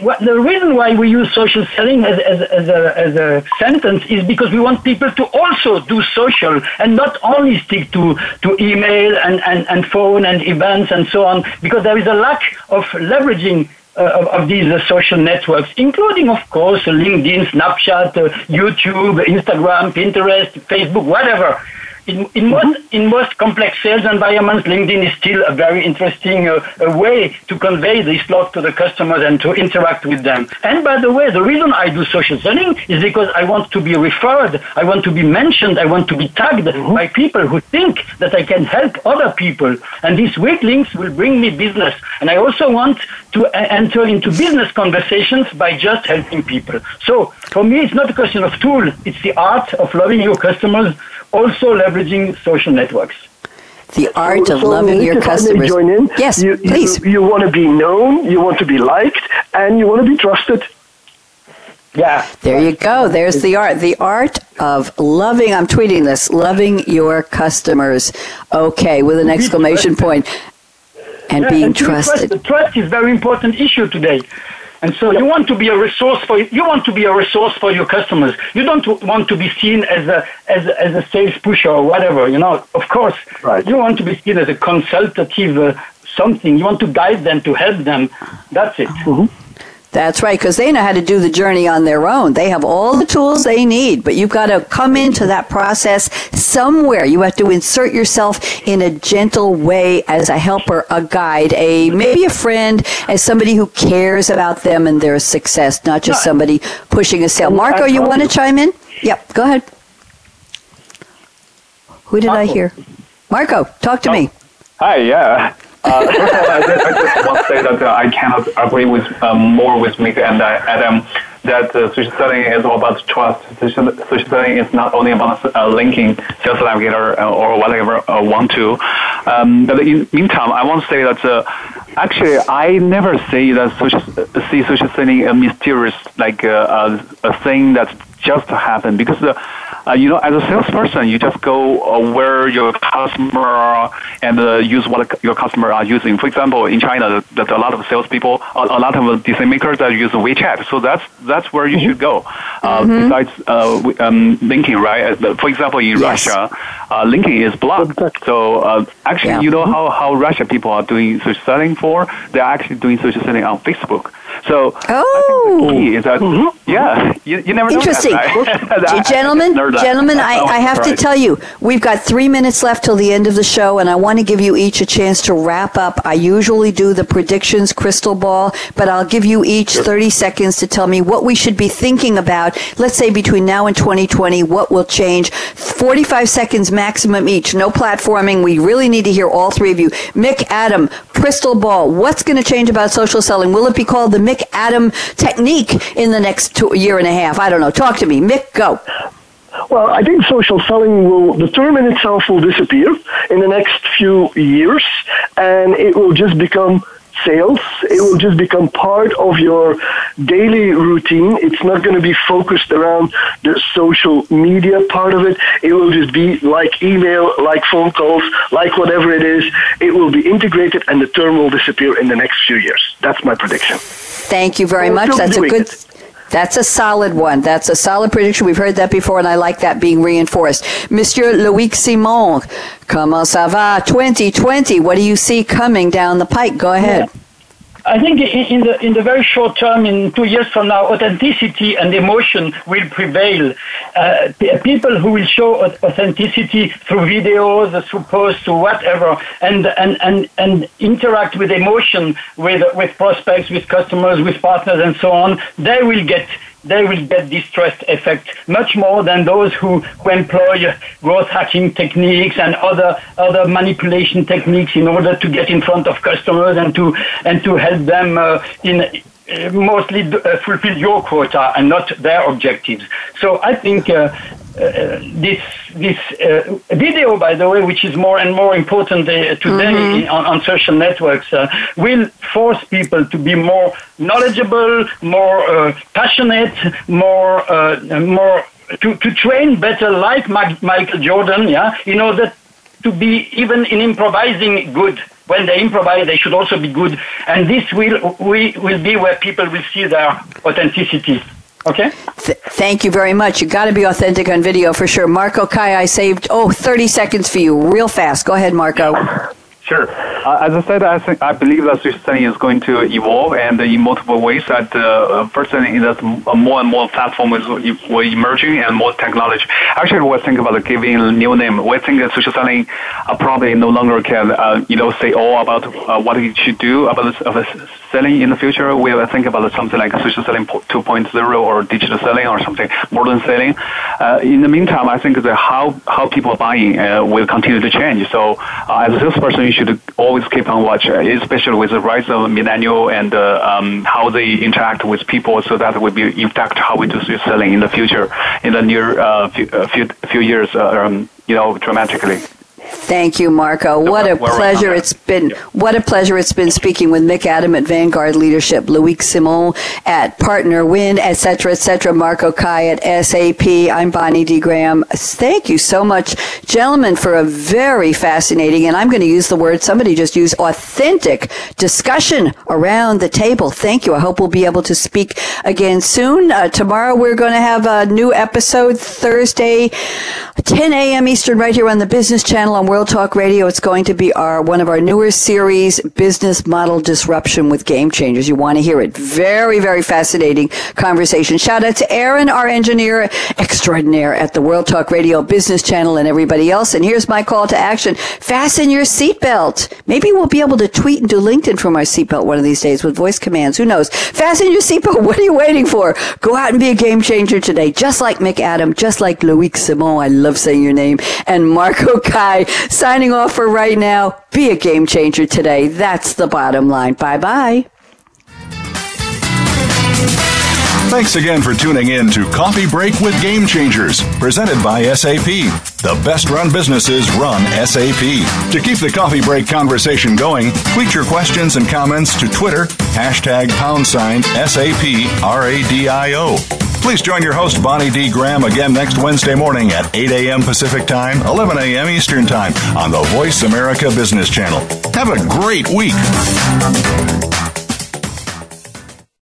what, the reason why we use social selling as, as, as, a, as a sentence is because we want people to also do social and not only stick to, to email and, and, and phone and events and so on, because there is a lack of leveraging uh, of, these uh, social networks, including, of course, LinkedIn, Snapchat, uh, YouTube, Instagram, Pinterest, Facebook, whatever in, in, most, in most complex sales environments, LinkedIn is still a very interesting uh, way to convey this love to the customers and to interact with them. And by the way, the reason I do social selling is because I want to be referred, I want to be mentioned, I want to be tagged mm-hmm. by people who think that I can help other people. And these weak links will bring me business. And I also want to uh, enter into business conversations by just helping people. So for me, it's not a question of tool, it's the art of loving your customers also leveraging social networks. The art of so loving your customers. Join in. Yes, you, please. You, you want to be known, you want to be liked, and you want to be trusted. Yeah. There you go. There's the art. The art of loving, I'm tweeting this, loving your customers. Okay, with an exclamation point. And yeah, being and trusted. Trust, trust is a very important issue today. And so you want to be a resource for you want to be a resource for your customers. You don't want to be seen as a as a, as a sales pusher or whatever. You know, of course, right. you want to be seen as a consultative uh, something. You want to guide them to help them. That's it. Mm-hmm. That's right, because they know how to do the journey on their own. They have all the tools they need, but you've got to come into that process somewhere. You have to insert yourself in a gentle way as a helper, a guide, a maybe a friend, as somebody who cares about them and their success, not just somebody pushing a sale. Marco, you want to chime in? Yep, go ahead. Who did I hear? Marco, talk to me. Oh, hi, yeah. Uh, first of all, I, just, want to say that uh, I cannot agree with um, more with Mic and uh, Adam that uh, social selling is all about trust. Social, social selling is not only about uh, LinkedIn Sales Navigator uh, or whatever uh, want to. Um, but in meantime, I want to say that uh, actually I never say that social, see social selling a mysterious like uh, a, thing that just happened because uh, you know, as a salesperson, you just go uh, where your customer are and uh, use what your customer are using. For example, in China, there's a lot of salespeople, a, a lot of decision makers that use WeChat. So that's that's where you mm-hmm. should go. Uh, mm-hmm. Besides uh, um, LinkedIn, right? Uh, for example, in yes. Russia, uh, LinkedIn is blocked. So uh, actually, yeah. you know how how Russia people are doing social selling for? They're actually doing social selling on Facebook. So oh. the key is that mm-hmm. yeah, you, you never Interesting. know. Interesting, gentlemen. Gentlemen, I, I have to tell you, we've got three minutes left till the end of the show, and I want to give you each a chance to wrap up. I usually do the predictions crystal ball, but I'll give you each sure. 30 seconds to tell me what we should be thinking about. Let's say between now and 2020, what will change. 45 seconds maximum each. No platforming. We really need to hear all three of you. Mic, Adam, crystal ball. What's going to change about social selling? Will it be called the Mic Adam technique in the next two, year and a half? I don't know. Talk to me. Mic, go. Well, I think social selling will, the term in itself will disappear in the next few years, and it will just become sales. It will just become part of your daily routine. It's not going to be focused around the social media part of it. It will just be like email, like phone calls, like whatever it is. It will be integrated and the term will disappear in the next few years. That's my prediction. Thank you very oh, much. That's a good. It. That's a solid one. That's a solid prediction. We've heard that before, and I like that being reinforced. Monsieur Loic Simon, comment ça va? 2020, what do you see coming down the pike? Go ahead. Yeah. I think in the in the very short term, in two years from now, authenticity and emotion will prevail. Uh, people who will show authenticity through videos, through posts, through whatever, and and and and interact with emotion with with prospects, with customers, with partners, and so on. They will get they will get this trust effect much more than those who, who employ growth hacking techniques and other other manipulation techniques in order to get in front of customers and to and to help them uh, in mostly uh, fulfill your quota and not their objectives. So I think uh, uh, this this uh, video, by the way, which is more and more important uh, today mm-hmm. on, on, social networks, uh, will force people to be more knowledgeable, more uh, passionate, more more to, to train better, like Michael Jordan, yeah, in order to be even in improvising good when they improvise, they should also be good. And this will, we, will be where people will see their authenticity. Okay. Th- thank you very much. You got to be authentic on video for sure. Marco Cai, I saved, oh, 30 seconds for you, real fast. Go ahead, Marco. Sure. Uh, as I said, I think I believe that social selling is going to evolve and in multiple ways. That uh, first thing is that more and more platforms were emerging and more technology. Actually, we think about giving a new name. We think that social selling uh, probably no longer can uh, you know say all about uh, what it should do about selling in the future. We will think about something like social selling 2.0 or digital selling or something modern selling. Uh, in the meantime, I think that how how people are buying will continue to change. So as a salesperson, you should always keep on watch, uh, especially with the rise of millennial and uh, um, how they interact with people, so that will be impact how we do selling in the future, in the near uh, few, uh, few, few years, uh, um, you know, dramatically. Thank you, Marco. What a pleasure it's been. What a pleasure it's been speaking with Mic Adam at Vanguard Leadership, Loic Simon at PartnerWin, etc., etc. Marco Cai at SAP. I'm Bonnie D. Graham. Thank you so much, gentlemen, for a very fascinating, and I'm going to use the word somebody just used, authentic discussion around the table. Thank you. I hope we'll be able to speak again soon. Uh, tomorrow we're going to have a new episode Thursday, 10 a.m. Eastern, right here on the Business Channel on World World Talk Radio. It's going to be our one of our newer series, Business Model Disruption with Game Changers. You want to hear it. Very, very fascinating conversation. Shout out to Aaron, our engineer extraordinaire at the World Talk Radio Business Channel and everybody else. And here's my call to action. Fasten your seatbelt. Maybe we'll be able to tweet and do LinkedIn from our seatbelt one of these days with voice commands. Who knows? Fasten your seatbelt. What are you waiting for? Go out and be a game changer today, just like Mic Adam, just like Loic Simon. I love saying your name. And Marco Cai signing off for right now. Be a game changer today. That's the bottom line. Bye bye. Thanks again for tuning in to Coffee Break with Game Changers, presented by SAP. The best run businesses run SAP. To keep the coffee break conversation going, tweet your questions and comments to Twitter, hashtag pound sign SAP RADIO. Please join your host, Bonnie D. Graham, again next Wednesday morning at 8 a.m. Pacific Time, 11 a.m. Eastern Time on the VoiceAmerica Business Channel. Have a great week.